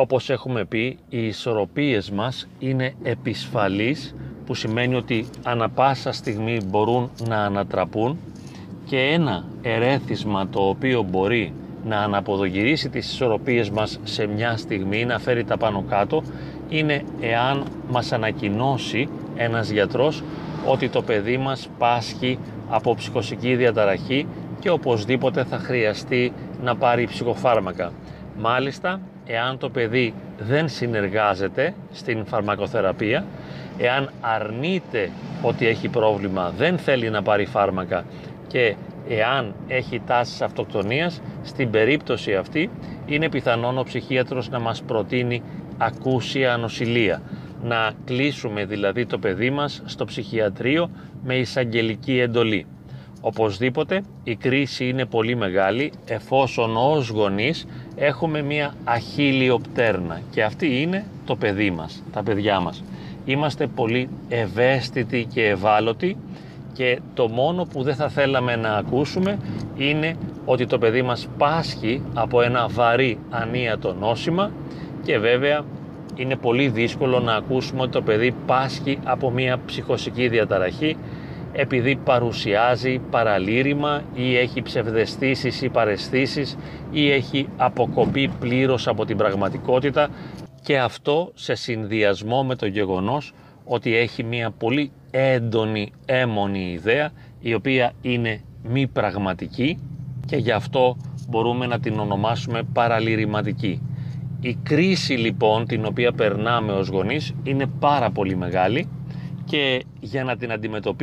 Όπως έχουμε πει, οι ισορροπίες μας είναι επισφαλείς, που σημαίνει ότι ανα πάσα στιγμή μπορούν να ανατραπούν και ένα ερέθισμα το οποίο μπορεί να αναποδογυρίσει τις ισορροπίες μας σε μια στιγμή, να φέρει τα πάνω κάτω, είναι εάν μας ανακοινώσει ένας γιατρός ότι το παιδί μας πάσχει από ψυχοσική διαταραχή και οπωσδήποτε θα χρειαστεί να πάρει ψυχοφάρμακα. Μάλιστα, εάν το παιδί δεν συνεργάζεται στην φαρμακοθεραπεία, εάν αρνείται ότι έχει πρόβλημα, δεν θέλει να πάρει φάρμακα και εάν έχει τάσεις αυτοκτονίας, στην περίπτωση αυτή είναι πιθανόν ο ψυχίατρος να μας προτείνει ακούσια νοσηλεία. Να κλείσουμε δηλαδή το παιδί μας στο ψυχιατρίο με εισαγγελική εντολή. Οπωσδήποτε η κρίση είναι πολύ μεγάλη εφόσον ως γονείς έχουμε μία αχίλιο πτέρνα και αυτή είναι το παιδί μας, τα παιδιά μας. Είμαστε πολύ ευαίσθητοι και ευάλωτοι και το μόνο που δεν θα θέλαμε να ακούσουμε είναι ότι το παιδί μας πάσχει από ένα βαρύ ανίατο νόσημα και βέβαια είναι πολύ δύσκολο να ακούσουμε ότι το παιδί πάσχει από μια ψυχοσική διαταραχή επειδή παρουσιάζει παραλήρημα ή έχει ψευδεστήσεις ή παρεστήσεις ή έχει αποκοπεί πλήρως από την πραγματικότητα και αυτό σε συνδυασμό με το γεγονός ότι έχει μια πολύ έντονη έμονη ιδέα η οποία είναι μη πραγματική και γι' αυτό μπορούμε να την ονομάσουμε παραλυρηματική. Η κρίση λοιπόν την οποία περνάμε ως γονείς είναι πάρα πολύ μεγάλη και για να την αντιμετωπίσουμε